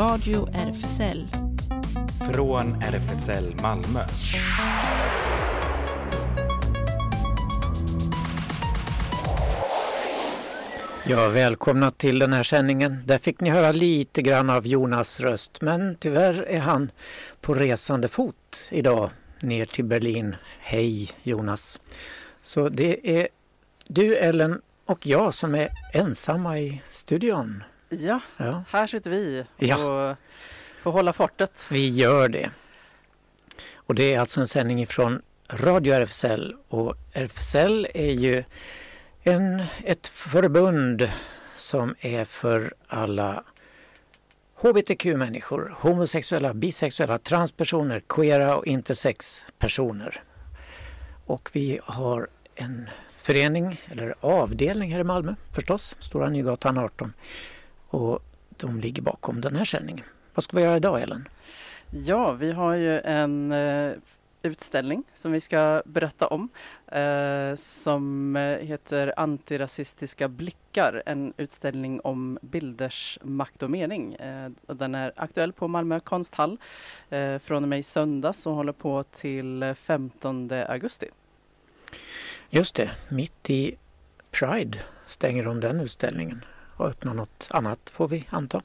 Radio RFSL. Från RFSL Malmö. Ja, välkomna till den här sändningen. Där fick ni höra lite grann av Jonas röst, men tyvärr är han på resande fot idag ner till Berlin. Hej Jonas! Så det är du Ellen och jag som är ensamma i studion. Ja, Ja, här sitter vi och Ja. får hålla fortet. vi gör det. Och det är alltså en sändning ifrån Radio RFSL och RFSL är ju en, ett förbund som är för alla hbtq-människor, homosexuella, bisexuella, transpersoner, queera och intersex-personer. Och vi har en förening, eller avdelning här i Malmö förstås, Stora Nygatan 18. Och de ligger bakom den här sändningen. Vad ska vi göra idag Ellen? Ja, vi har ju en eh, utställning som vi ska berätta om eh, som eh, heter Antirasistiska blickar, en utställning om bilders makt och mening. Eh, den är aktuell på Malmö konsthall från och med i söndags och håller på till eh, 15 augusti. Just det, mitt i Pride stänger de den utställningen och öppna något annat får vi anta.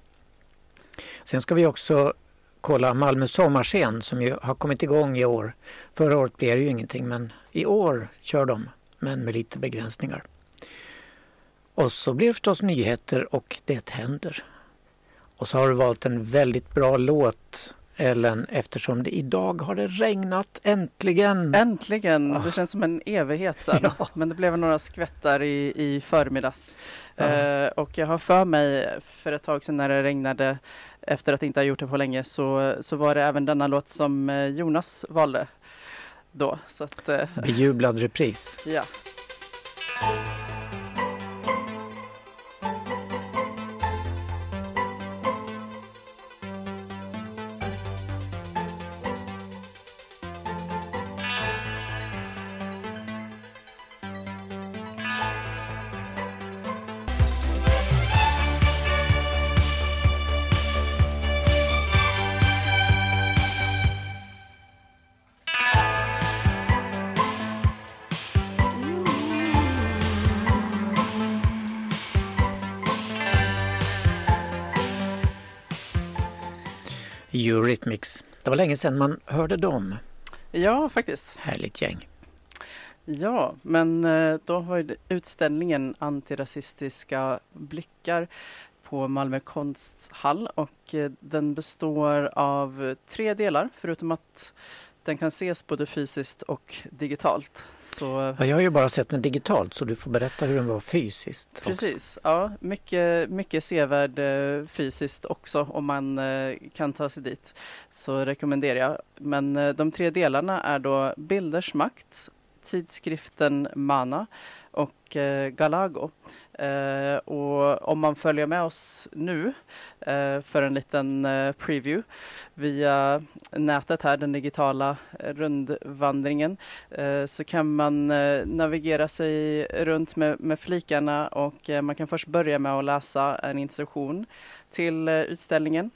Sen ska vi också kolla Malmö sommarscen som ju har kommit igång i år. Förra året blev det ju ingenting men i år kör de, men med lite begränsningar. Och så blir det förstås nyheter och det händer. Och så har du valt en väldigt bra låt Ellen eftersom det idag har det regnat äntligen. Äntligen! Ah. Det känns som en evighet sedan. Ja. Men det blev några skvättar i, i förmiddags. Ja. Eh, och jag har för mig för ett tag sedan när det regnade efter att inte ha gjort det på länge så, så var det även denna låt som eh, Jonas valde då. Så att, eh, Bejublad repris. ja. Eurythmics. Det var länge sedan man hörde dem. ja, faktiskt. Härligt gäng. Ja, men eh, då har ju utställningen Antirasistiska blickar på Malmö konsthall och eh, den består av eh, tre delar förutom att den kan ses både fysiskt och digitalt. Så Ja, jag har ju bara sett den digitalt så du får berätta hur den var fysiskt. också. Precis, ja, mycket, mycket sevärd eh, fysiskt också om man eh, kan ta sig dit. Så rekommenderar jag. Men eh, de tre delarna är då Bilders makt, tidskriften Mana och eh, Galago. Eh, och om man följer med oss nu eh, för en liten eh, preview via nätet här, den digitala rundvandringen, eh, så kan man eh, navigera sig runt med, med flikarna och man kan först börja med att läsa en instruktion till utställningen,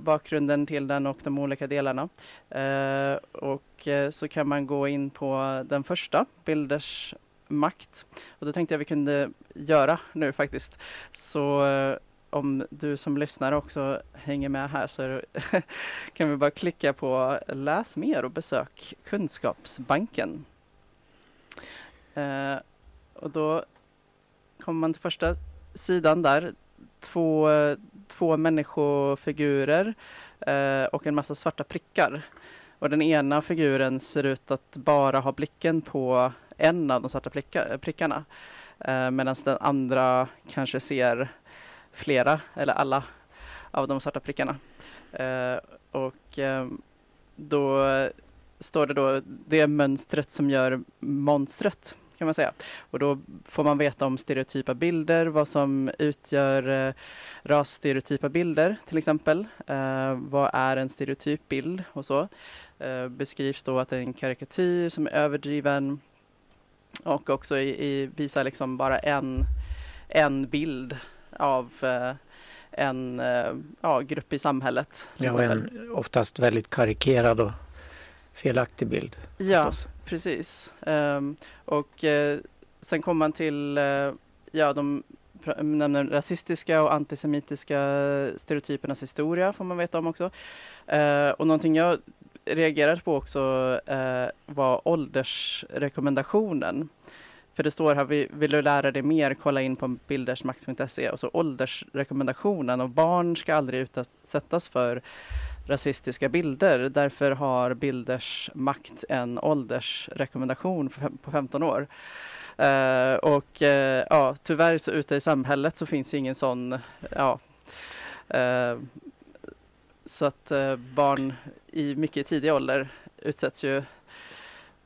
bakgrunden till den och de olika delarna. Och så kan man gå in på den första, Bilders makt. Och det tänkte jag vi kunde göra nu faktiskt. Så eh, om du som lyssnar också hänger med här så kan vi bara klicka på läs mer och besök Kunskapsbanken. Eh, och då kommer man till första sidan där. Två, två människofigurer eh, och en massa svarta prickar. Och den ena figuren ser ut att bara ha blicken på en av de svarta prickar, prickarna. Eh, Medan den andra kanske ser flera eller alla av de svarta prickarna. Eh, och eh, då står det då det mönstret som gör monstret kan man säga. Och då får man veta om stereotypa bilder, vad som utgör eh, rasstereotypa bilder till exempel. Eh, vad är en stereotyp bild och så. Eh, beskrivs då att det är en karikatyr som är överdriven och också i, i, visar liksom bara en, en bild av eh, en eh, ja, grupp i samhället. Ja, en oftast väldigt karikerad och felaktig bild. Ja, förstås. precis. Um, och uh, sen kommer man till uh, ja, de nämner rasistiska och antisemitiska stereotypernas historia får man veta om också. Uh, och någonting jag reagerade på också eh, var åldersrekommendationen. För det står här, vill du lära dig mer, kolla in på bildersmakt.se och så åldersrekommendationen och barn ska aldrig utsättas för rasistiska bilder. Därför har Bilders makt en åldersrekommendation på 15 år. Uh, och uh, ja, tyvärr så ute i samhället så finns ingen sån, ja, uh, så att barn i mycket tidig ålder utsätts ju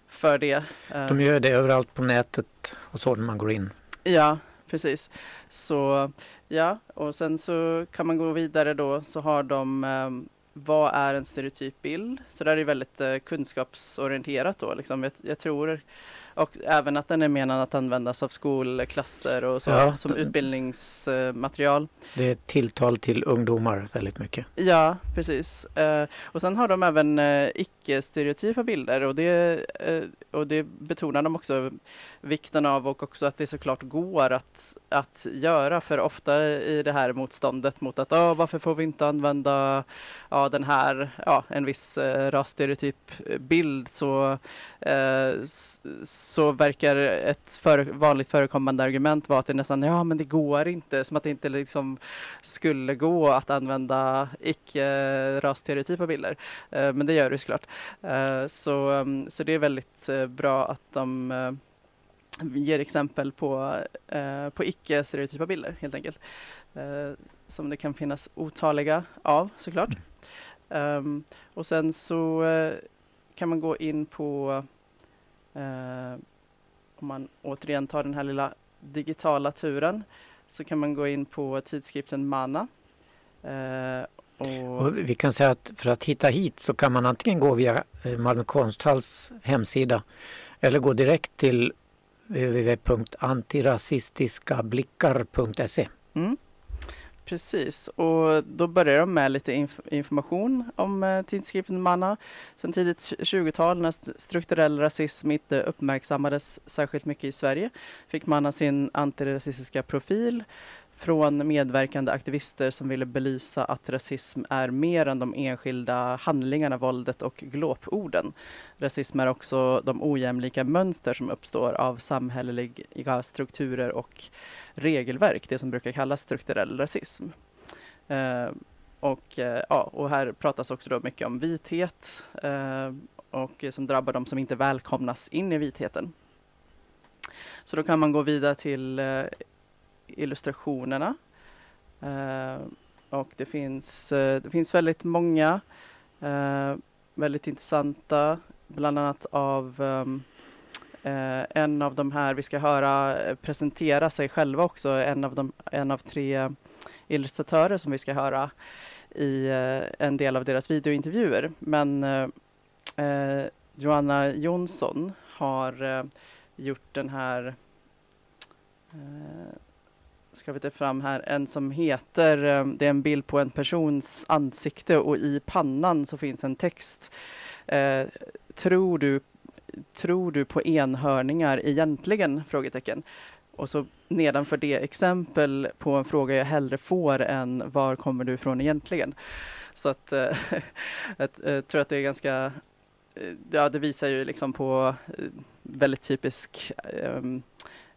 för det. De gör det överallt på nätet och så när man går in. Ja, precis. Så ja, och sen så kan man gå vidare då så har de um, vad är en stereotyp bild? Så det är väldigt uh, kunskapsorienterat då. Liksom. Jag, jag, tror och även att den är menad att användas av skolklasser och så ja, som utbildningsmaterial. Det är tilltal till ungdomar väldigt mycket. Ja, precis. Uh, och sen har de även uh, icke-stereotypa bilder och det, uh, och det betonar de också vikten av och också att det såklart går att, att göra för ofta i det här motståndet mot att oh, varför får vi inte använda ja, den här, ja, en viss eh, rasstereotyp bild så, eh, så verkar ett för, vanligt förekommande argument vara att det nästan, ja men det går inte, som att det inte liksom skulle gå att använda icke-rasstereotypa eh, bilder. Eh, men det gör det såklart. Eh, så, ehm, så det är väldigt eh, bra att de ger exempel på, eh, på icke-stereotypa bilder helt enkelt. Eh, som det kan finnas otaliga av såklart. Um, och sen så eh, kan man gå in på Eh, om man återigen tar den här lilla digitala turen så kan man gå in på tidskriften Mana. Eh, och... och vi kan säga att för att hitta hit så kan man antingen gå via Malmö konsthalls hemsida eller gå direkt till www.antirasistiskablickar.se. Mm. Precis, och då börjar de med lite inf information om eh, tidskriften Manna. Sen tidigt 20-tal när strukturell rasism inte uppmärksammades särskilt mycket i Sverige fick Manna sin antirasistiska profil från medverkande aktivister som ville belysa att rasism är mer än de enskilda handlingarna, våldet och glåporden. Rasism är också de ojämlika mönster som uppstår av samhälleliga strukturer och regelverk, det som brukar kallas strukturell rasism. Eh, och, eh, ja, och här pratas också då mycket om vithet eh, och som drabbar de som inte välkomnas in i vitheten. Så då kan man gå vidare till eh, illustrationerna. Eh, och det finns, eh, det finns väldigt många eh, väldigt intressanta, bland annat av um, Eh, en av de här vi ska höra eh, presentera sig själva också, en av, de, en av tre illustratörer som vi ska höra i eh, en del av deras videointervjuer. Men eh, Joanna Jonsson har eh, gjort den här ska vi ta fram här, en som heter, eh, det är en bild på en persons ansikte och i pannan så finns en text. Eh, tror du tror du på enhörningar egentligen? Frågetecken. Och så nedanför det exempel på en fråga jag hellre får än var kommer du ifrån egentligen? Så att eh, jag eh, tror att det är ganska, ja det visar ju liksom på väldigt typisk eh,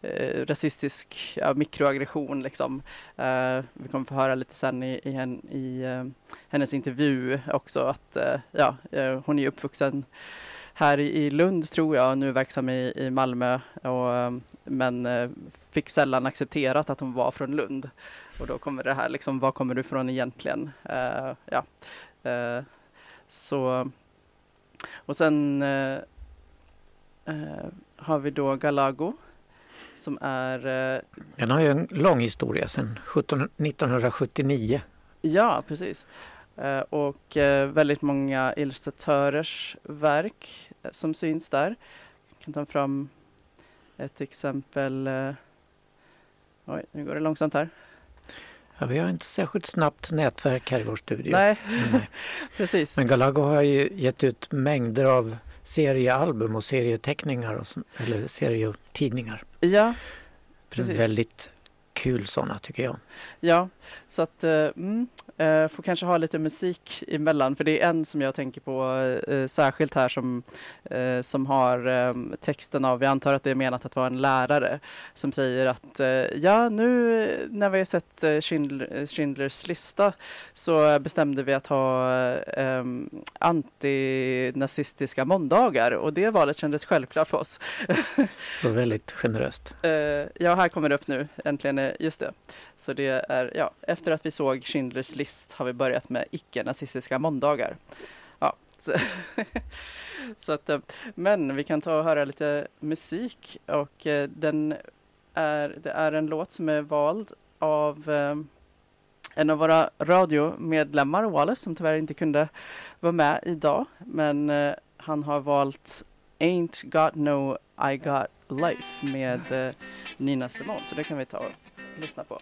eh, rasistisk ja, mikroaggression. Liksom. Eh, vi kommer få höra lite sen i, i, hen, i eh, hennes intervju också att eh, ja, eh, hon är uppvuxen här i Lund tror jag, nu verksam i, i Malmö, och, eh, men fick sällan accepterat att hon var från Lund. Och då kommer det här, liksom, var kommer du från egentligen? Uh, ja. Uh, så, och sen har vi då Galago som är... Den har ju en lång historia sedan 1979. Ja, precis. Eh, och eh, väldigt många illustratörers verk eh, som syns där. Jag kan ta fram ett exempel. Oj, nu går det långsamt här. Ja, vi har inte särskilt snabbt nätverk här i vår studio. Nej, Nej. precis. Men Galago har ju gett ut mängder av seriealbum och serieteckningar och, eller serietidningar. Ja, precis. Väldigt kul sådana tycker jag. Ja, så att eh, mm, eh, får kanske ha lite musik emellan för det är en som jag tänker på eh, särskilt här som, som har texten av, vi antar att det är menat att vara en lärare som säger att ja nu när vi har sett Schindler, Schindlers lista så bestämde vi att ha eh, antinazistiska måndagar och det valet kändes självklart för oss. så väldigt generöst. ja, här kommer det upp nu äntligen Eh, just det. Så det är, ja, efter att vi såg Schindlers list har vi börjat med icke-nazistiska måndagar. Ja, så, så att, eh, men vi kan ta och höra lite musik och eh, den är, det är en låt som är vald av eh, en av våra radiomedlemmar, Wallace, som tyvärr inte kunde vara med idag. Men han har valt Ain't Got No I Got Life med Nina Simone, så det kan vi ta och lyssna på.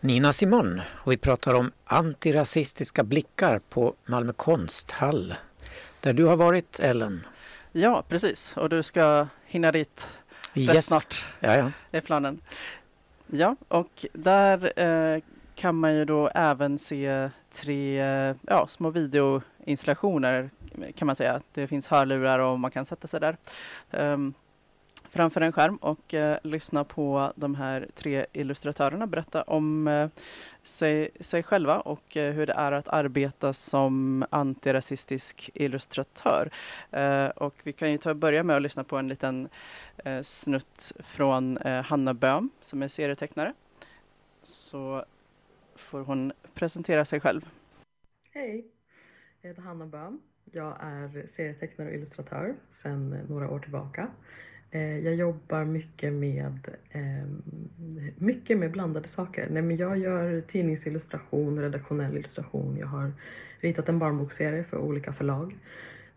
Nina Simon och vi pratar om antirasistiska blickar på Malmö konsthall. Där du har varit Ellen. Ja precis och du ska hinna dit yes. rätt snart. Ja, ja. är planen. Ja och där eh, kan man ju då även se tre eh, ja, små videoinstallationer kan man säga. Det finns hörlurar och man kan sätta sig där. Um, framför en skärm och eh, lyssna på de här tre illustratörerna berätta om eh, sig, sig själva och eh, hur det är att arbeta som antirasistisk illustratör. Eh, och vi kan ju ta börja med att lyssna på en liten eh, snutt från eh, Hanna Böhm som är serietecknare. Så får hon presentera sig själv. Hej, jag heter Hanna Böhm. Jag är serietecknare och illustratör sedan eh, några år tillbaka. Eh, jag jobbar mycket med, eh, mycket med blandade saker. Nej, men jag gör tidningsillustration, redaktionell illustration. Jag har ritat en barnbokserie för olika förlag.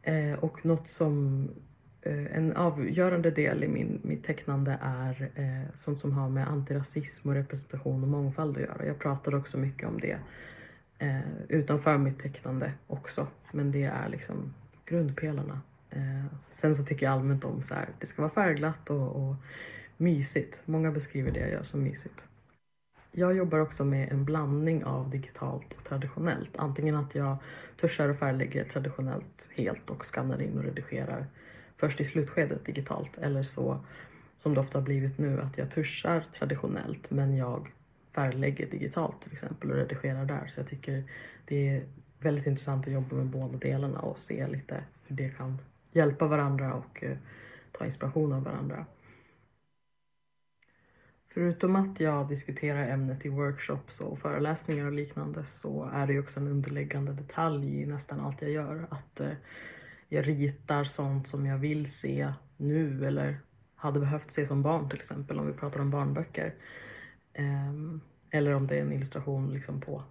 Eh, och något som eh, en avgörande del i min, mitt tecknande är eh, sånt som har med antirasism och representation och mångfald att göra. Jag pratar också mycket om det eh, utanför mitt tecknande också. Men det är liksom grundpelarna Eh, sen så tycker jag allmänt om så här, det ska vara färgglatt och, och mysigt. Många beskriver det jag gör som mysigt. Jag jobbar också med en blandning av digitalt och traditionellt. Antingen att jag tuschar och färglägger traditionellt helt och skannar in och redigerar först i slutskedet digitalt eller så som det ofta har blivit nu att jag tuschar traditionellt men jag färglägger digitalt till exempel och redigerar där. Så jag tycker det är väldigt intressant att jobba med båda delarna och se lite hur det kan hjälpa varandra och eh, ta inspiration av varandra. Förutom att jag diskuterar ämnet i workshops och föreläsningar och liknande så är det också en underliggande detalj i nästan allt jag gör. Att eh, jag ritar sånt som jag vill se nu eller hade behövt se som barn till exempel om vi pratar om barnböcker. Ehm, eller om det är en illustration liksom på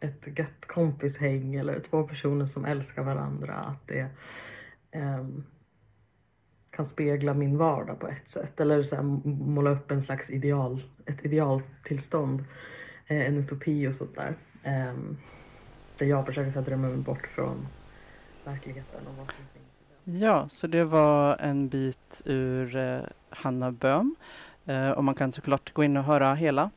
ett gött kompishäng eller två personer som älskar varandra. Att det um, kan spegla min vardag på ett sätt. Eller så här, måla upp en slags ideal, ett idealtillstånd, eh, en utopi och sånt där. Um, där jag försöker så här, drömma mig bort från verkligheten och vad som finns Ja, så det var en bit ur eh, Hanna Böhm. Eh, och man kan såklart gå in och höra hela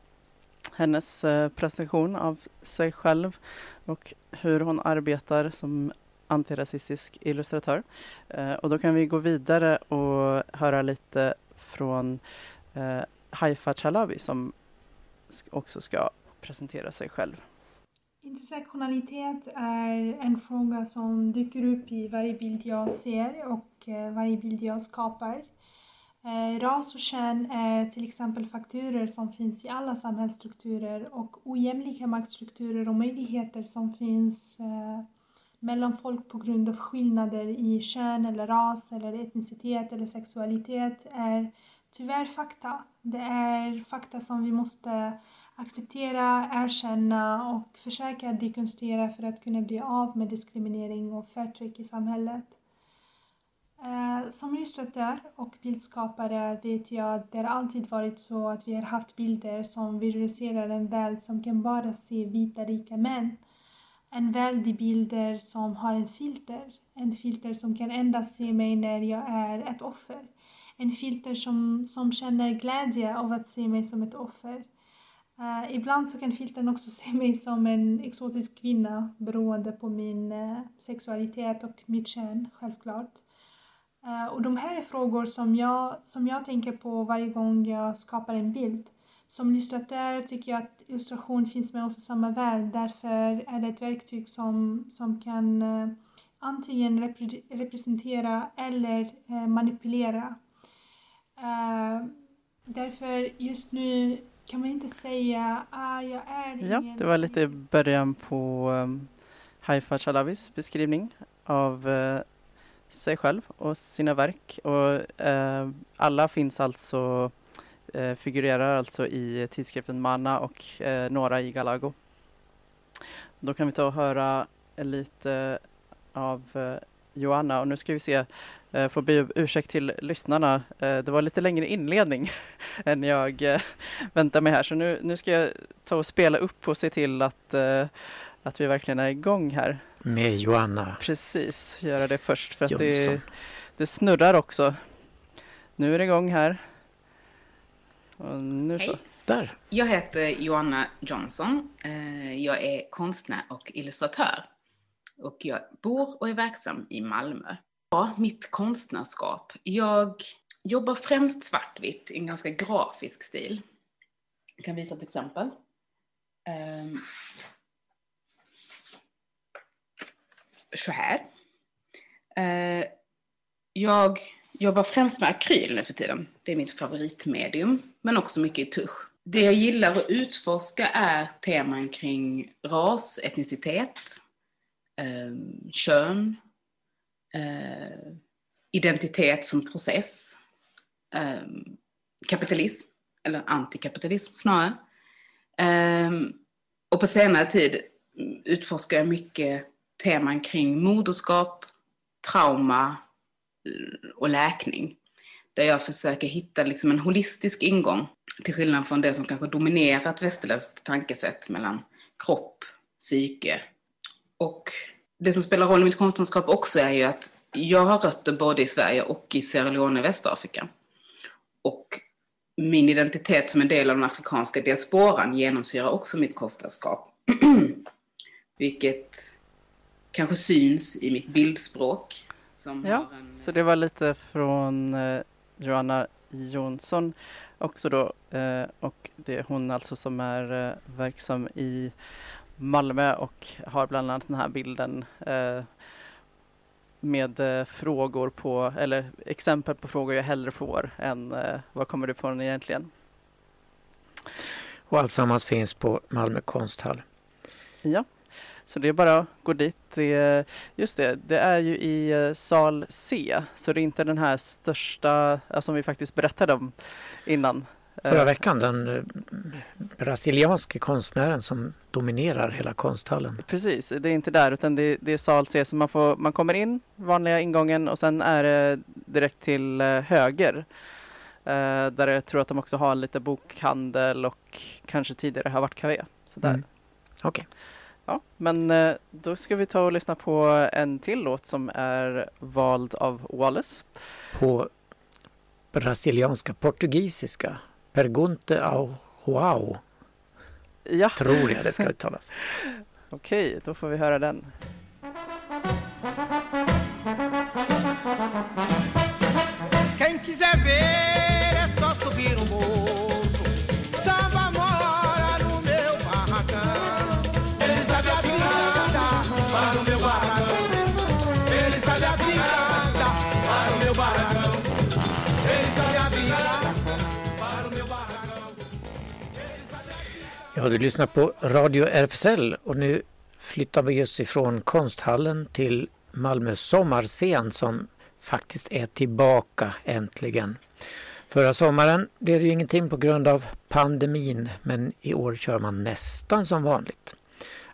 hennes eh, presentation av sig själv och hur hon arbetar som antirasistisk illustratör. Eh, och då kan vi gå vidare och höra lite från eh, Haifa Chalabi som också ska presentera sig själv. Intersektionalitet är en fråga som dyker upp i varje bild jag ser och eh, varje bild jag skapar. Eh, ras och kön är till exempel faktorer som finns i alla samhällsstrukturer och ojämlika maktstrukturer och möjligheter som finns eh, mellan folk på grund av skillnader i kön eller ras eller etnicitet eller sexualitet är tyvärr fakta. Det är fakta som vi måste acceptera, erkänna och försöka dekonstruera för att kunna bli av med diskriminering och förtryck i samhället. Eh, som illustratör och bildskapare vet jag att det har alltid varit så att vi har haft bilder som visualiserar en värld som kan bara se vita rika män. En värld i bilder som har en filter. En filter som kan endast se mig när jag är ett offer. En filter som, som känner glädje av att se mig som ett offer. Uh, ibland så kan filtern också se mig som en exotisk kvinna beroende på min uh, sexualitet och mitt kön, självklart. Uh, och de här är frågor som jag, som jag tänker på varje gång jag skapar en bild. Som illustratör tycker jag att illustration finns med oss i samma värld. Därför är det ett verktyg som, som kan antingen repre representera eller manipulera. därför just nu kan man inte säga ah, jag är ingen... Ja, det var lite början på um, Haifa Chalavis beskrivning av uh, sig själv och sina verk. Och, uh, alla finns alltså, uh, figurerar alltså i tidskriften Mana och uh, några i Galago. Då kan vi ta och höra lite av Joanna och nu ska vi se Eh, får be ursäkt till lyssnarna. Eh, det var lite längre inledning än jag eh, väntade mig här, så nu, nu ska jag ta och spela upp och se till att, att vi verkligen är igång här. Med Joanna. Precis, göra det först för att det, det snurrar också. Nu är det igång här. Och nu Hej. så. Där. Jag heter Joanna Johnson. Jag är konstnär och illustratör. Och jag bor och är verksam i Malmö. Ja, mitt konstnärskap. Jag jobbar främst svartvitt i en ganska grafisk stil. Jag kan visa ett exempel. Um, så här. Uh, jag jobbar främst med akryl nu för tiden. Det är mitt favoritmedium, men också mycket i tusch. Det jag gillar att utforska är teman kring ras, etnicitet, eh, kön, eh, identitet som process, eh, kapitalism, eller antikapitalism snarare. Eh, och på senare tid utforskar jag mycket teman kring moderskap, trauma och läkning. Där jag försöker hitta liksom en holistisk ingång till skillnad från det som kanske dominerat västerländskt tankesätt mellan kropp, psyke och det som spelar roll i mitt konstnärskap också är ju att jag har rötter både i Sverige och i Sierra Leone i Västafrika. Och min identitet som en del av den afrikanska diasporan genomsyrar också mitt konstnärskap. Vilket kanske syns i mitt bildspråk ja, en... så det var lite från eh, Joanna Jonsson också då. Eh, och det är hon alltså som är eh, verksam i Malmö och har bland annat den här bilden eh, med eh, frågor på, eller exempel på frågor jag hellre får än eh, var kommer du ifrån egentligen? Och alltsammans finns på Malmö konsthall. Ja, så det är bara att gå dit. Det, just det, det är ju i eh, sal C, så det är inte den här största, som vi faktiskt berättade om innan. Förra eh, veckan, den eh, brasilianske konstnären som dominerar hela konsthallen. Precis, det är inte där utan det, det är sal C. Så man, får, man kommer in, vanliga ingången och sen är det direkt till höger. där jag tror att de också har lite bokhandel och kanske tidigare har varit café. Så där. Mm. Okej. Okay. Ja, men då ska vi ta och lyssna på en till låt som är vald av Wallace. På brasilianska, portugisiska Pergunte au Joao. Ja. Tror jag det ska uttalas. Okej, då får vi höra den. Quem quiser ver Ja, du lyssnar på Radio RFSL och nu flyttar vi just ifrån konsthallen till Malmö sommarscen som faktiskt är tillbaka äntligen. Förra sommaren blev det ju ingenting på grund av pandemin men i år kör man nästan som vanligt.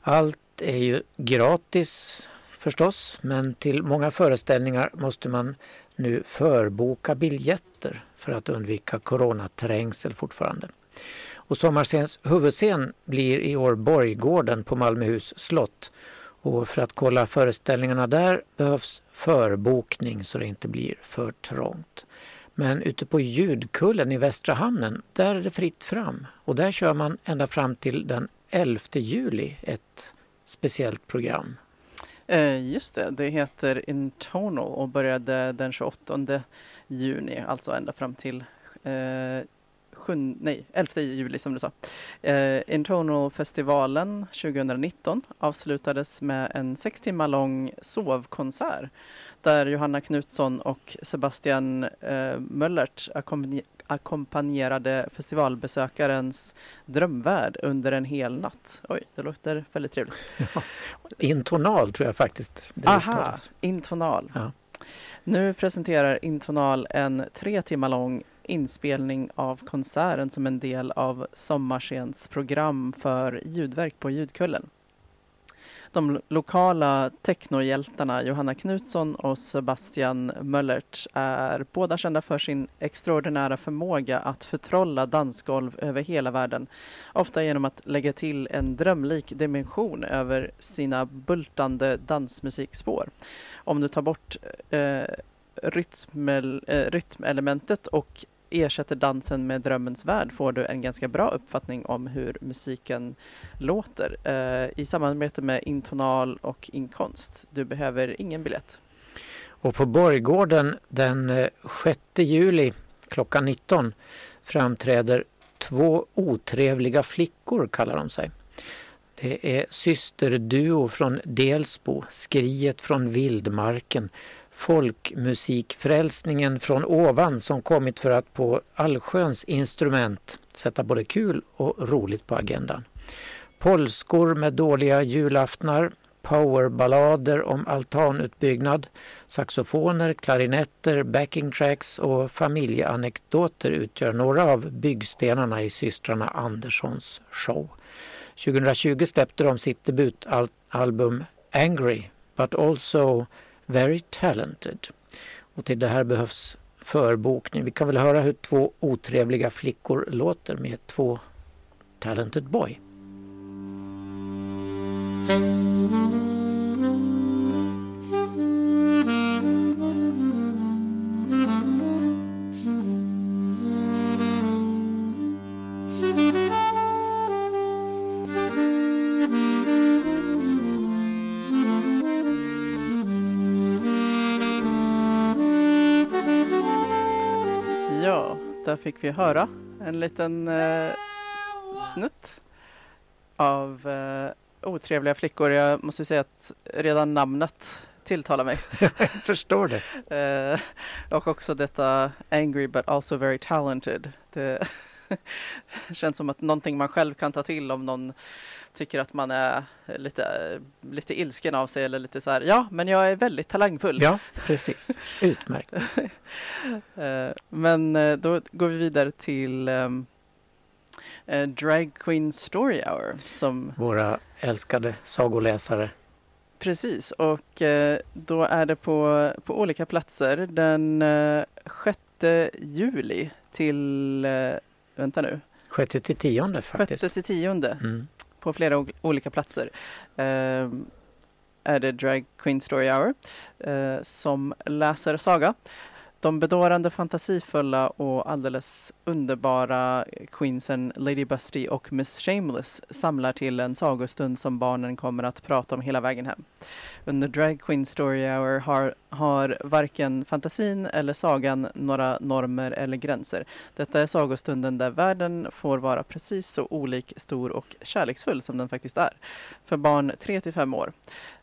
Allt är ju gratis förstås men till många föreställningar måste man nu förboka biljetter för att undvika coronaträngsel fortfarande. Och Sommarscens huvudscen blir i år Borggården på Malmöhus slott. Och för att kolla föreställningarna där behövs förbokning så det inte blir för trångt. Men ute på Ljudkullen i Västra hamnen, där är det fritt fram. Och där kör man ända fram till den 11 juli ett speciellt program. Eh, just det, det heter Intonal och började den 28 juni, alltså ända fram till eh, 7, nej, 11 juli som du sa. Eh, Intonal-festivalen 2019 avslutades med en sex timmar lång sovkonsert där Johanna Knutsson och Sebastian eh, Möllert ackompanjerade festivalbesökarens drömvärld under en hel natt. Oj, det låter väldigt trevligt. Ja, intonal tror jag faktiskt det Aha, uttalas. Intonal. Ja. Nu presenterar Intonal en tre timmar lång inspelning av konserten som en del av Sommarscens program för ljudverk på Ljudkullen. De lokala technohjältarna Johanna Knutsson och Sebastian Möllert är båda kända för sin extraordinära förmåga att förtrolla dansgolv över hela världen. Ofta genom att lägga till en drömlik dimension över sina bultande dansmusikspår. Om du tar bort eh, rytmel, eh, rytmelementet och ersätter dansen med drömmens värld får du en ganska bra uppfattning om hur musiken låter eh, i samarbete med Intonal och Inkonst. Du behöver ingen biljett. Och på Borggården den eh, 6 juli klockan 19 framträder två otrevliga flickor kallar de sig. Det är systerduo från Delsbo, Skriet från Vildmarken folkmusikfrälsningen från ovan som kommit för att på allsköns instrument sätta både kul och roligt på agendan. Polskor med dåliga julaftnar, powerballader om altanutbyggnad, saxofoner, klarinetter, backing tracks och familjeanekdoter utgör några av byggstenarna i systrarna Anderssons show. 2020 släppte de sitt debutalbum Angry, but also Very Talented. Och till det här behövs förbokning. Vi kan väl höra hur två otrevliga flickor låter med två Talented Boy. Fick vi höra en liten eh, snutt av eh, otrevliga flickor. Jag måste säga att redan namnet tilltalar mig. jag förstår det. Eh, och också detta angry but also very talented. Det känns som att någonting man själv kan ta till om någon tycker att man är lite, lite ilsken av sig eller lite så här, ja, men jag är väldigt talangfull. Ja, precis. Utmärkt. Eh, men eh, då går vi vidare till um, Drag Queen Story Hour. Som... Våra älskade sagoläsare. Precis, och då är det på, på olika platser. Den 6 juli till, vänta nu. 6 till 10 faktiskt. 6 till 10. Mm på flera olika platser eh, är det Drag Queen Story Hour eh, som läser saga. De bedårande, fantasifulla och alldeles underbara queensen Lady Busty och Miss Shameless samlar till en sagostund som barnen kommer att prata om hela vägen hem. Under Drag Queen Story Hour har, har varken fantasin eller sagan några normer eller gränser. Detta är sagostunden där världen får vara precis så olik, stor och kärleksfull som den faktiskt är. För barn 3 till 5 år.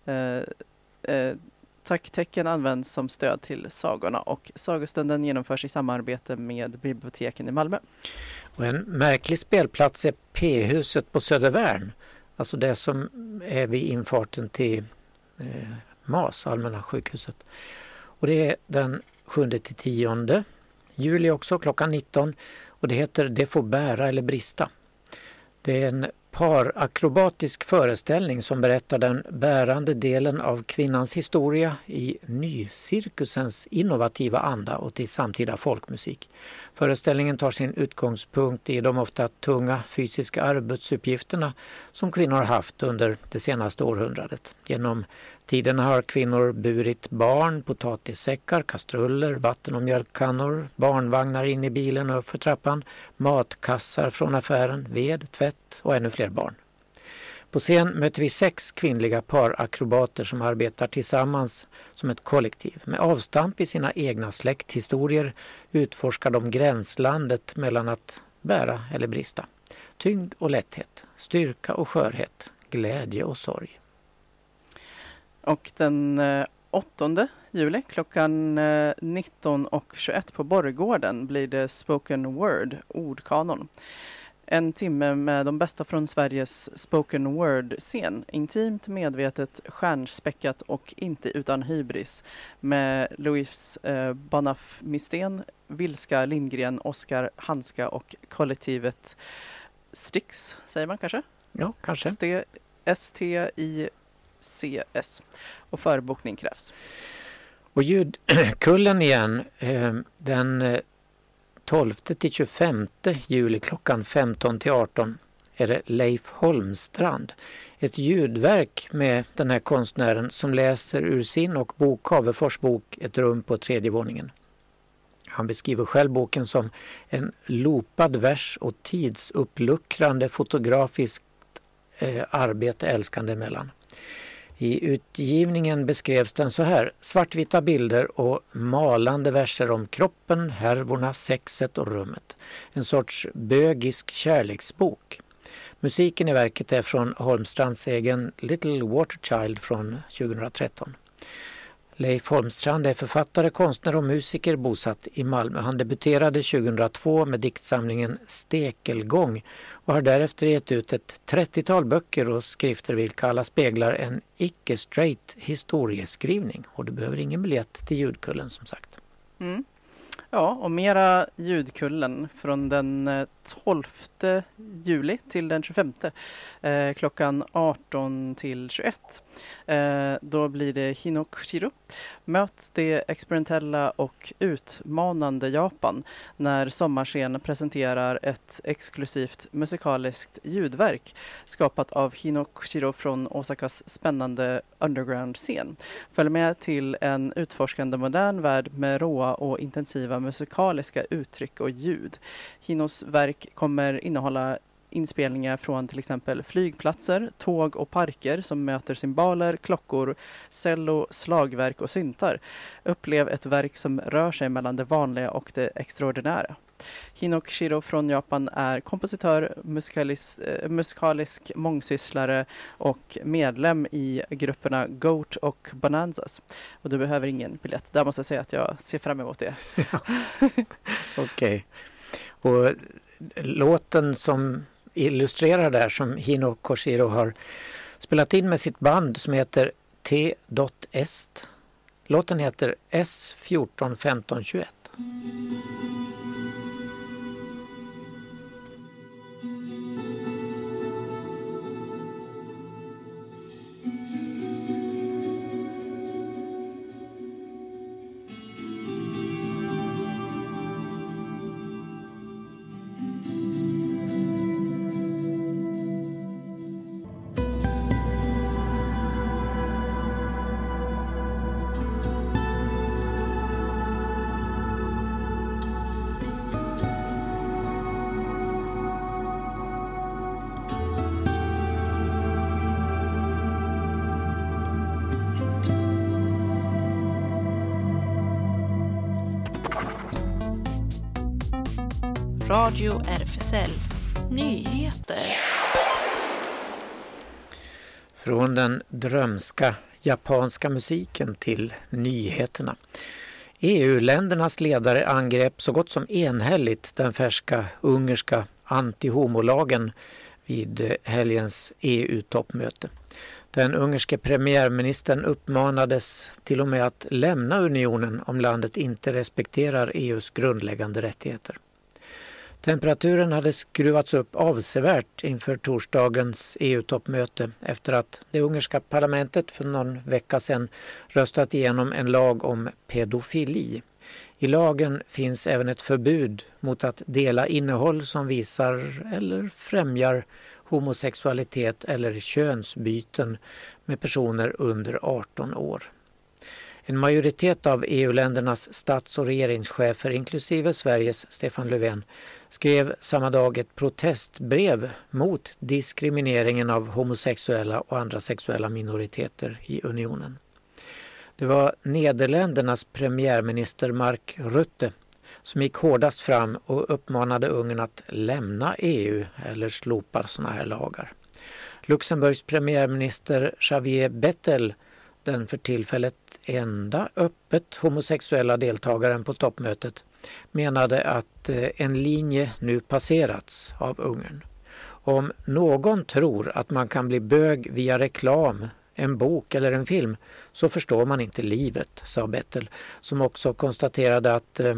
Eh, eh, tacktecken används som stöd till sagorna och sagostunden genomförs i samarbete med biblioteken i Malmö. Och en märklig spelplats är P-huset på Södervärn. Alltså det som är vid infarten till eh, MAS, Allmänna sjukhuset. Och det är den 7 till 10 juli också klockan 19 och det heter Det får bära eller brista. Det är en parakrobatisk föreställning som berättar den bärande delen av kvinnans historia i nycirkusens innovativa anda och till samtida folkmusik. Föreställningen tar sin utgångspunkt i de ofta tunga fysiska arbetsuppgifterna som kvinnor haft under det senaste århundradet. Genom tiden har kvinnor burit barn, potatissäckar, kastruller, vatten och mjölkkannor, barnvagnar in i bilen och för trappan, matkassar från affären, ved, tvätt och ännu fler barn. På scen möter vi sex kvinnliga parakrobater som arbetar tillsammans som ett kollektiv. Med avstamp i sina egna släkthistorier utforskar de gränslandet mellan att bära eller brista. Tyngd och lätthet, styrka och skörhet, glädje och sorg. Och den 8 eh, juli klockan 19.21 eh, på Borggården blir det spoken word, ordkanon. En timme med de bästa från Sveriges spoken word-scen. Intimt, medvetet, stjärnspäckat och inte utan hybris. Med Louise eh, Banaf Misten, Vilska Lindgren, Oskar Hanska och kollektivet Stix, säger man kanske? Ja, kanske. S-T-I CS och förbokning krävs. Och ljudkullen igen, eh, den eh, 12 till 25 juli klockan 15 till 18 är det Leif Holmstrand. Ett ljudverk med den här konstnären som läser ur sin och Bo Cavefors bok Ett rum på tredje våningen. Han beskriver själv boken som en lopad vers och tidsuppluckrande fotografiskt eh, arbete älskande emellan. I utgivningen beskrevs den så här. Svartvita bilder och malande verser om kroppen, härvorna, sexet och rummet. En sorts bögisk kärleksbok. Musiken i verket är från Holmstrands egen Little Waterchild från 2013. Leif Holmstrand är författare, konstnär och musiker bosatt i Malmö. Han debuterade 2002 med diktsamlingen Stekelgång och har därefter gett ut ett 30-tal böcker och skrifter vilka alla speglar en icke-straight historieskrivning. Och du behöver ingen biljett till ljudkullen som sagt. Mm. Ja, och mera ljudkullen från den eh, 12 juli till den 25 eh, klockan 18 till 21. Eh, då blir det Hinokushiro. Möt det experimentella och utmanande Japan när Sommarscen presenterar ett exklusivt musikaliskt ljudverk skapat av Hinokushiro från Osakas spännande underground-scen. Följ med till en utforskande modern värld med råa och intensiva musikaliska uttryck och ljud. Hinos verk kommer innehålla inspelningar från till exempel flygplatser, tåg och parker som möter symboler, klockor, cello, slagverk och syntar. Upplev ett verk som rör sig mellan det vanliga och det extraordinära. Hinok Shiro från Japan är kompositör, musikalisk, eh, musikalisk mångsysslare och medlem i grupperna Goat och Bonanzas. Och du behöver ingen biljett. Där måste jag säga att jag ser fram emot det. Okej. Okay. låten som illustrerar där som Hino Koshiro har spelat in med sitt band som heter T.est. Låten heter S141521. Radio RFSL Nyheter. Från den drömska japanska musiken till nyheterna. EU-ländernas ledare angrep så gott som enhälligt den färska ungerska antihomolagen vid helgens EU-toppmöte. Den ungerske premiärministern uppmanades till och med att lämna unionen om landet inte respekterar EUs grundläggande rättigheter. Temperaturen hade skruvats upp avsevärt inför torsdagens EU-toppmöte efter att det ungerska parlamentet för någon vecka sedan röstat igenom en lag om pedofili. I lagen finns även ett förbud mot att dela innehåll som visar eller främjar homosexualitet eller könsbyten med personer under 18 år. En majoritet av EU-ländernas stats och regeringschefer, inklusive Sveriges Stefan Löfven, skrev samma dag ett protestbrev mot diskrimineringen av homosexuella och andra sexuella minoriteter i unionen. Det var Nederländernas premiärminister Mark Rutte som gick hårdast fram och uppmanade Ungern att lämna EU eller slopa sådana här lagar. Luxemburgs premiärminister Javier Bettel, den för tillfället enda öppet homosexuella deltagaren på toppmötet, menade att eh, en linje nu passerats av Ungern. Om någon tror att man kan bli bög via reklam, en bok eller en film så förstår man inte livet, sa Bettel, som också konstaterade att eh,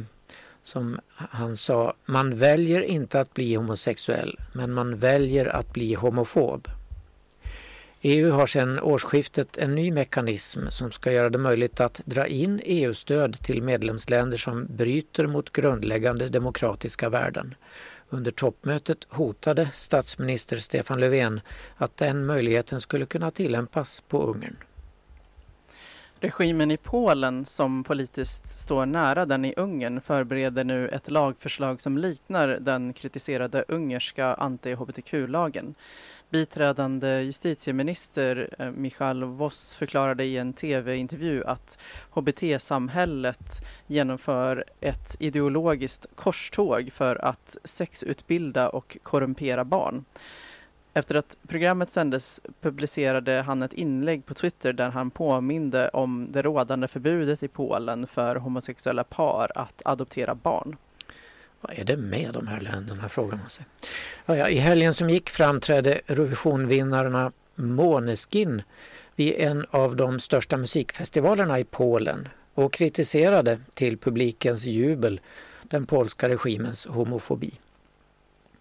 som han sa, man väljer inte att bli homosexuell, men man väljer att bli homofob. EU har sedan årsskiftet en ny mekanism som ska göra det möjligt att dra in EU-stöd till medlemsländer som bryter mot grundläggande demokratiska värden. Under toppmötet hotade statsminister Stefan Löfven att den möjligheten skulle kunna tillämpas på Ungern. Regimen i Polen, som politiskt står nära den i Ungern, förbereder nu ett lagförslag som liknar den kritiserade ungerska anti-hbtq-lagen. Biträdande justitieminister eh, Michal Voss förklarade i en tv-intervju att hbt-samhället genomför ett ideologiskt korståg för att sexutbilda och korrumpera barn. Efter att programmet sändes publicerade han ett inlägg på Twitter där han påminde om det rådande förbudet i Polen för homosexuella par att adoptera barn. Vad är det med de här länderna, frågar man sig. Alltså? Ja, ja, I helgen som gick framträdde Eurovisionvinnarna Måneskin vid en av de största musikfestivalerna i Polen och kritiserade till publikens jubel den polska regimens homofobi.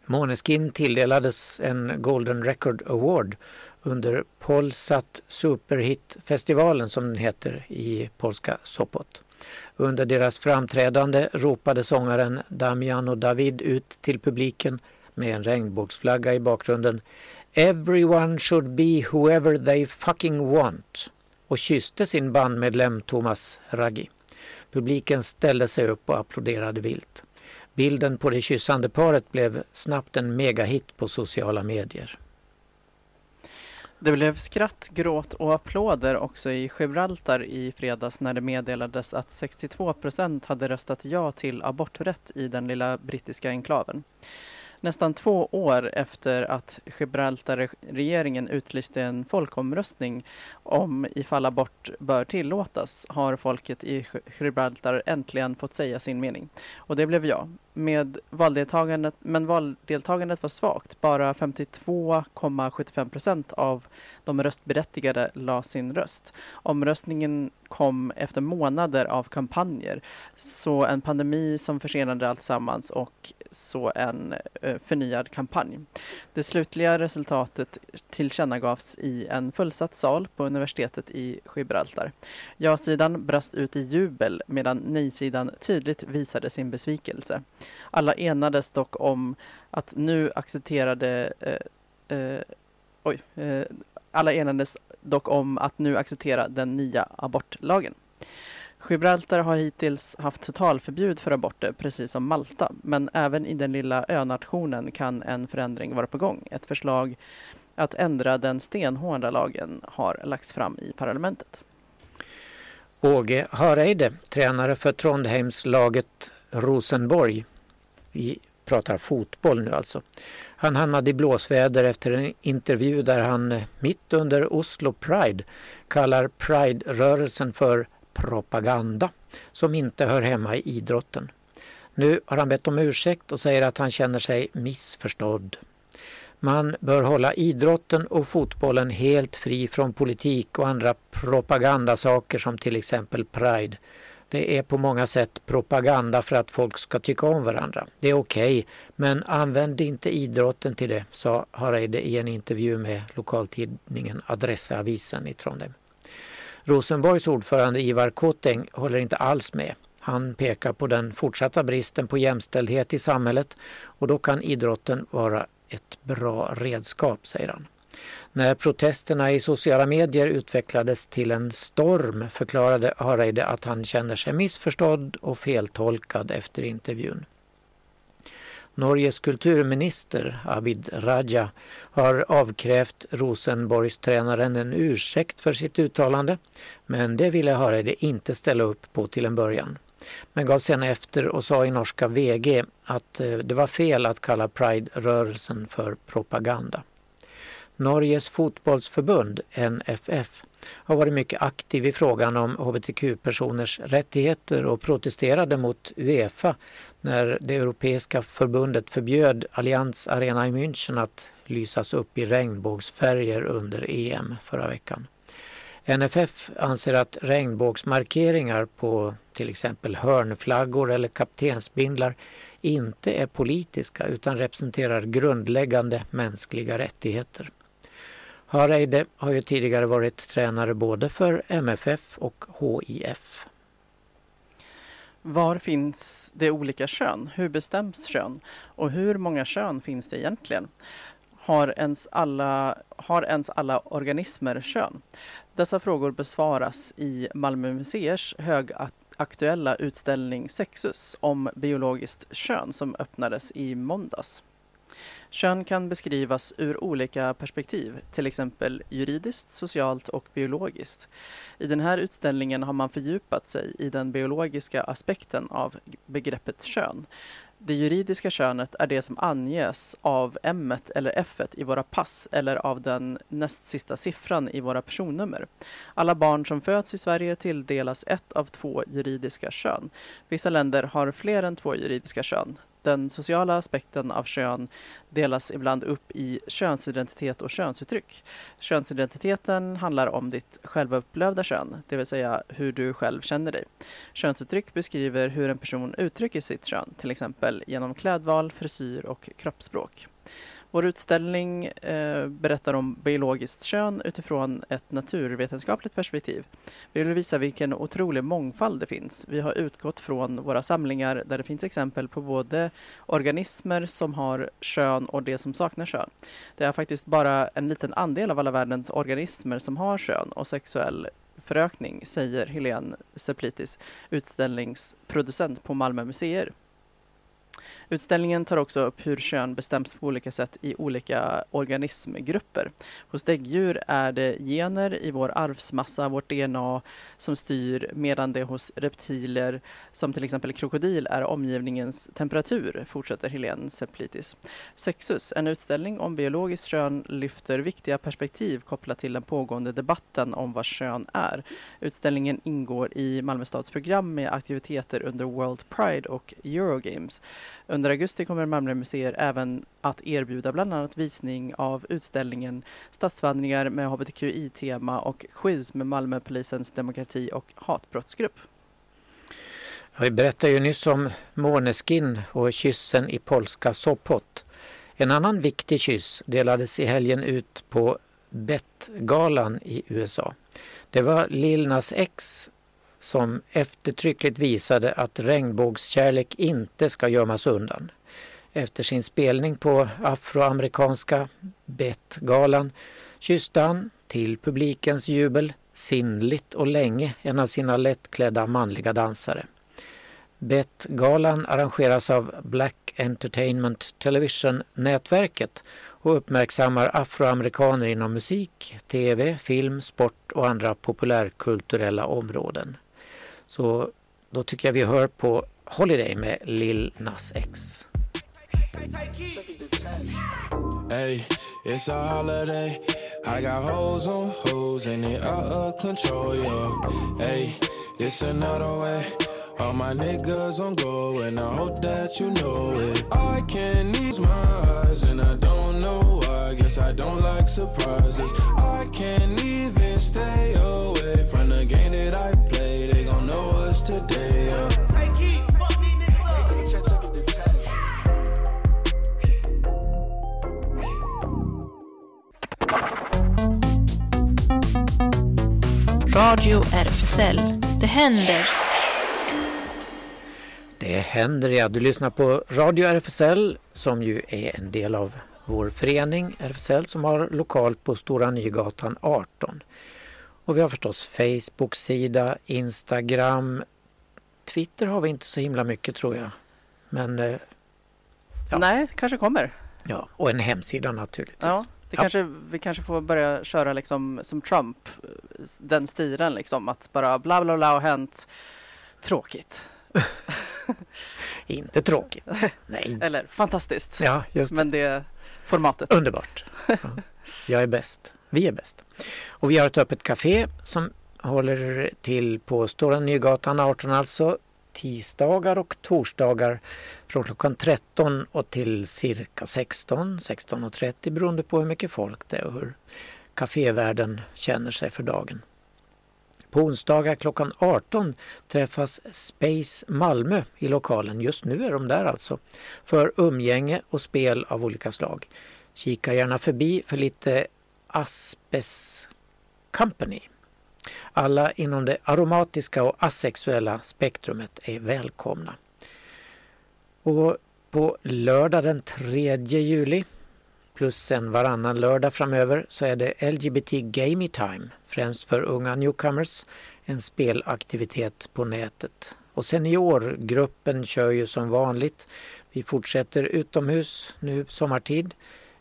Måneskin tilldelades en Golden Record Award under Polsat Superhit-festivalen som den heter i polska Sopot. Under deras framträdande ropade sångaren Damian och David ut till publiken med en regnbågsflagga i bakgrunden Everyone should be whoever they fucking want och kysste sin bandmedlem Thomas Raggi. Publiken ställde sig upp och applåderade vilt. Bilden på det kyssande paret blev snabbt en megahit på sociala medier. Det blev skratt, gråt och applåder också i Gibraltar i fredags när det meddelades att 62 procent hade röstat ja till aborträtt i den lilla brittiska enklaven. Nästan två år efter att Gibraltar-regeringen utlyste en folkomröstning om ifall abort bör tillåtas har folket i Gibraltar äntligen fått säga sin mening. Och det blev ja. Med valdeltagandet, men valdeltagandet var svagt. Bara 52,75 procent av de röstberättigade la sin röst. Omröstningen kom efter månader av kampanjer. Så en pandemi som försenade alltsammans och så en eh, förnyad kampanj. Det slutliga resultatet tillkännagavs i en fullsatt sal på universitetet i Gibraltar. Ja-sidan brast ut i jubel medan nej-sidan tydligt visade sin besvikelse. Alla enades dock om att nu accepterade eh, eh, oj, eh, alla enades dock om att nu acceptera den nya abortlagen. Gibraltar har hittills haft totalförbud för aborter, precis som Malta. Men även i den lilla önationen kan en förändring vara på gång. Ett förslag att ändra den stenhårda lagen har lagts fram i parlamentet. Åge Hareide, tränare för Trondheimslaget Rosenborg. Vi pratar fotboll nu alltså. Han hamnade i blåsväder efter en intervju där han eh, mitt under Oslo Pride kallar Pride-rörelsen för propaganda som inte hör hemma i idrotten. Nu har han bett om ursäkt och säger att han känner sig missförstådd. Man bör hålla idrotten och fotbollen helt fri från politik och andra propagandasaker som till exempel Pride. Det är på många sätt propaganda för att folk ska tycka om varandra. Det är okej, okay, men använd inte idrotten till det, sa Hareide i en intervju med lokaltidningen Adressavisen i Trondheim. Rosenborgs ordförande Ivar Koteng håller inte alls med. Han pekar på den fortsatta bristen på jämställdhet i samhället och då kan idrotten vara ett bra redskap, säger han. När protesterna i sociala medier utvecklades till en storm förklarade Hareide att han känner sig missförstådd och feltolkad efter intervjun. Norges kulturminister Abid Raja har avkrävt Rosenborgstränaren en ursäkt för sitt uttalande men det ville Hareide inte ställa upp på till en början. Men gav sen efter och sa i norska VG att eh, det var fel att kalla Pride-rörelsen för propaganda. Norges fotbollsförbund, NFF, har varit mycket aktiv i frågan om hbtq-personers rättigheter och protesterade mot Uefa när det europeiska förbundet förbjöd Allianz Arena i München att lysas upp i regnbågsfärger under EM förra veckan. NFF anser att regnbågsmarkeringar på till exempel hörnflaggor eller kaptensbindlar inte är politiska utan representerar grundläggande mänskliga rättigheter. Hareide har ju tidigare varit tränare både för MFF och HIF. Var finns det olika kön? Hur bestäms kön? Och hur många kön finns det egentligen? Har ens alla, har ens alla organismer kön? Dessa frågor besvaras i Malmö museers högaktuella utställning Sexus om biologiskt kön som öppnades i måndags. Kön kan beskrivas ur olika perspektiv, till exempel juridiskt, socialt och biologiskt. I den här utställningen har man fördjupat sig i den biologiska aspekten av begreppet kön. Det juridiska könet är det som anges av M eller F i våra pass eller av den näst sista siffran i våra personnummer. Alla barn som föds i Sverige tilldelas ett av två juridiska kön. Vissa länder har fler än två juridiska kön. Den sociala aspekten av kön delas ibland upp i könsidentitet och könsuttryck. Könsidentiteten handlar om ditt självupplevda kön, det vill säga hur du själv känner dig. Könsuttryck beskriver hur en person uttrycker sitt kön, till exempel genom klädval, frisyr och kroppsspråk. Vår utställning eh, berättar om biologiskt kön utifrån ett naturvetenskapligt perspektiv. Vi vill visa vilken otrolig mångfald det finns. Vi har utgått från våra samlingar där det finns exempel på både organismer som har kön och det som saknar kön. Det är faktiskt bara en liten andel av alla världens organismer som har kön och sexuell förökning, säger Helene Seplitis, utställningsproducent på Malmö museer. Utställningen tar också upp hur kön bestäms på olika sätt i olika organismgrupper. Hos däggdjur är det gener i vår arvsmassa, vårt DNA, som styr medan det hos reptiler, som till exempel krokodil, är omgivningens temperatur, fortsätter Helene Seplitis. Sexus, en utställning om biologiskt kön, lyfter viktiga perspektiv kopplat till den pågående debatten om vad kön är. Utställningen ingår i Malmö stads program med aktiviteter under World Pride och Eurogames. Under augusti kommer Malmö museer även att erbjuda bland annat visning av utställningen Stadsvandringar med hbtqi-tema och quiz med Malmöpolisens demokrati och hatbrottsgrupp. Vi berättade ju nyss om Måneskin och kyssen i polska Sopot. En annan viktig kyss delades i helgen ut på Bettgalan i USA. Det var Lil Nas X som eftertryckligt visade att regnbågskärlek inte ska gömmas undan. Efter sin spelning på afroamerikanska Bet-galan kysste han, till publikens jubel, sinnligt och länge en av sina lättklädda manliga dansare. Bet-galan arrangeras av Black Entertainment Television-nätverket och uppmärksammar afroamerikaner inom musik, tv, film, sport och andra populärkulturella områden. Så då tycker jag vi hör på Holiday med Lil Nas X. Hey, it's a holiday. I got hoes on hoes and they out of control, yo. Hey, it's another way. All my niggas on go and I hope that you know it. I can't ease my eyes and I don't know why. Guess I don't like surprises. I can't even stay away from the game that I play. They gon' know us today, yeah. Radio RFSL. Det händer. Det händer ja. Du lyssnar på Radio RFSL som ju är en del av vår förening RFSL som har lokal på Stora Nygatan 18. Och vi har förstås Facebook-sida, Instagram, Twitter har vi inte så himla mycket tror jag. Men eh, Ja. Nej, kanske kommer. ja, och en hemsida naturligtvis. Ja, det Ja. kanske, vi kanske får börja köra liksom som Trump, den stilen liksom att bara bla bla bla har hänt. Tråkigt. Inte tråkigt. Nej. Eller fantastiskt. Ja, just det. Men det formatet. Underbart. Ja. Jag är bäst. Vi är bäst. Och vi har ett öppet café som håller till på Stora Nygatan 18 alltså tisdagar och torsdagar från klockan 13 och till cirka 16, 16.30 beroende på hur mycket folk det är och hur kafévärden känner sig för dagen. På onsdagar klockan 18 träffas Space Malmö i lokalen. Just nu är de där alltså. För umgänge och spel av olika slag. Kika gärna förbi för lite Aspes Company. Alla inom det aromatiska och asexuella spektrumet är välkomna. Och på lördag den 3 juli plus sen varannan lördag framöver så är det LGBT Gamey Time, främst för unga newcomers, en spelaktivitet på nätet. Och seniorgruppen kör ju som vanligt. Vi fortsätter utomhus nu sommartid.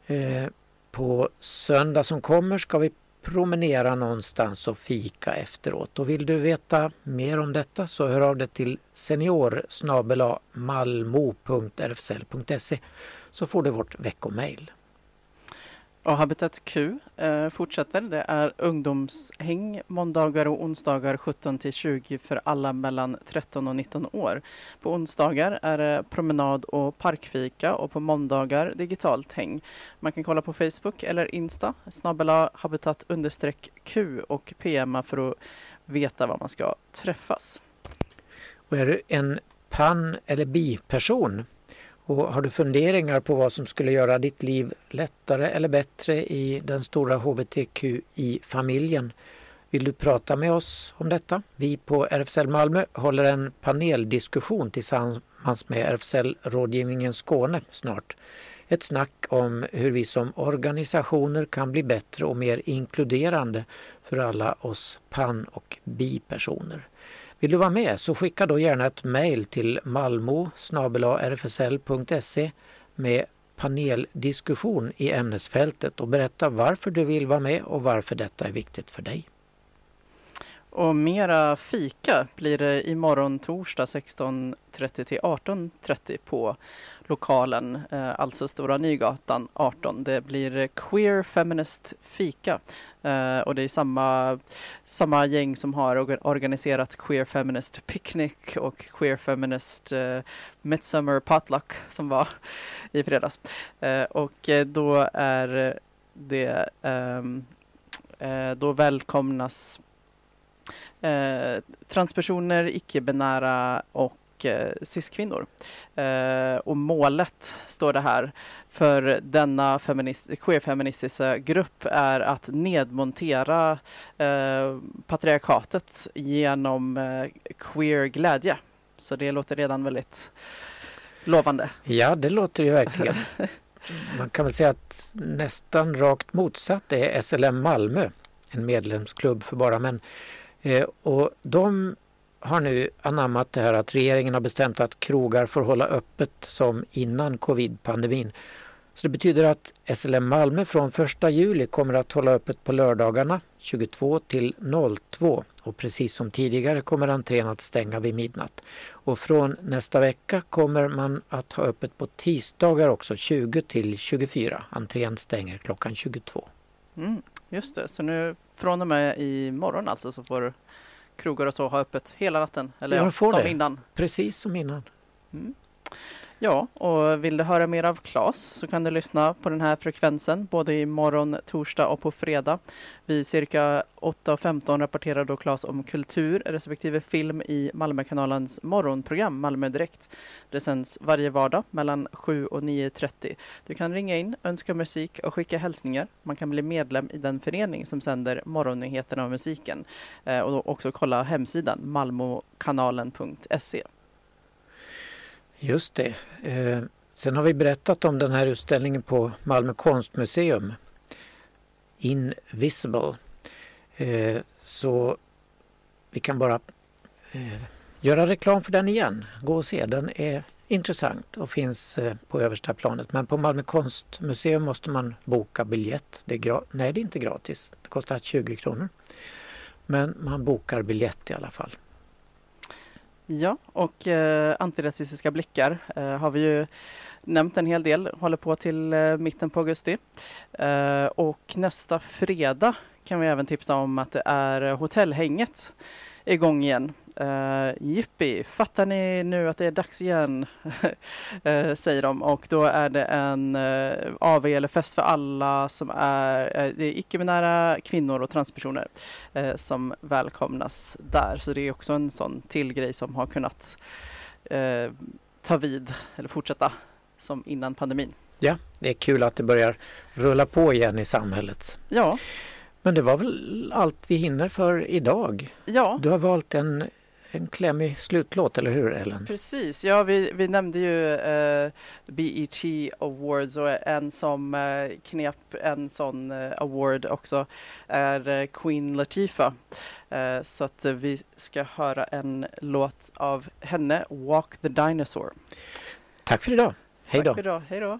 Eh, på söndag som kommer ska vi promenera någonstans och fika efteråt. Och vill du veta mer om detta så hör av dig till senior malmo.rfsl.se så får du vårt veckomail. Och Habitat Q eh, fortsätter. Det är ungdomshäng måndagar och onsdagar 17 till 20 för alla mellan 13 och 19 år. På onsdagar är det promenad och parkfika och på måndagar digitalt häng. Man kan kolla på Facebook eller Insta, snabbela habitat understreck Q och PMa för att veta var man ska träffas. Och är du en pan eller biperson och har du funderingar på vad som skulle göra ditt liv lättare eller bättre i den stora hbtqi-familjen? Vill du prata med oss om detta? Vi på RFSL Malmö håller en paneldiskussion tillsammans med RFSL Rådgivningen Skåne snart. Ett snack om hur vi som organisationer kan bli bättre och mer inkluderande för alla oss pan och bipersoner. Vill du vara med så skicka då gärna ett mejl till malmo rfsl.se med paneldiskussion i ämnesfältet och berätta varför du vill vara med och varför detta är viktigt för dig. Och mera fika blir det imorgon torsdag 16.30 till 18.30 på lokalen, eh, alltså Stora Nygatan 18. Det blir Queer Feminist Fika eh, och det är samma, samma gäng som har organiserat Queer Feminist Picnic och Queer Feminist eh, Midsummer Potluck som var i fredags. Eh, och eh, då är det ehm, eh, då välkomnas eh, transpersoner, icke-binära och eh, cis-kvinnor. Eh, och målet, står det här, för denna feminist, queer-feministiska grupp är att nedmontera eh, patriarkatet genom eh, queer-glädje. Så det låter redan väldigt lovande. Ja, det låter ju verkligen. Man kan väl säga att nästan rakt motsatt är SLM Malmö, en medlemsklubb för bara män. Eh, och de har nu anammat det här att regeringen har bestämt att krogar får hålla öppet som innan covid-pandemin. Så det betyder att SLM Malmö från 1 juli kommer att hålla öppet på lördagarna 22 till 02 och precis som tidigare kommer entrén att stänga vid midnatt. Och från nästa vecka kommer man att ha öppet på tisdagar också 20 till 24. Entrén stänger klockan 22. Mm, just det, så nu från och med imorgon alltså så får krogar och så ha öppet hela natten? Eller ja, som det. innan? Precis som innan. Mm. Ja, och vill du höra mer av Klas så kan du lyssna på den här frekvensen både i morgon, torsdag och på fredag. Vid cirka 8.15 rapporterar då Klas om kultur respektive film i Malmökanalens morgonprogram Malmö Direkt. Det sänds varje vardag mellan 7 och 9.30. Du kan ringa in, önska musik och skicka hälsningar. Man kan bli medlem i den förening som sänder morgonnyheterna och musiken eh, och då också kolla hemsidan malmokanalen.se. Just det. Eh, sen har vi berättat om den här utställningen på Malmö konstmuseum. Invisible. Eh, så vi kan bara eh, göra reklam för den igen. Gå och se. Den är intressant och finns eh, på översta planet. Men på Malmö konstmuseum måste man boka biljett. Det är Nej, det är inte gratis. Det kostar 20 kronor. Men man bokar biljett i alla fall. Ja, och eh, antirasistiska blickar eh, har vi ju nämnt en hel del, håller på till eh, mitten på augusti. Eh, och nästa fredag kan vi även tipsa om att det är Hotellhänget igång igen. Uh, jippi, fattar ni nu att det är dags igen? uh, säger de och då är det en uh, AV eller fest för alla som är, uh, det är icke-binära kvinnor och transpersoner uh, som välkomnas där. Så det är också en sån till grej som har kunnat ta vid eller fortsätta som innan pandemin. Ja, det är kul att det börjar rulla på igen i samhället. Ja. Men det var väl allt vi hinner för idag? Ja. Du har valt en en klämmig slutlåt, eller hur Ellen? Precis, ja vi, vi nämnde ju uh, BET Awards och en som uh, knep en sån uh, award också är Queen Latifah. så att vi ska höra en låt av henne, Walk the Dinosaur. Tack för idag. Hej då. Tack för idag. Hej då.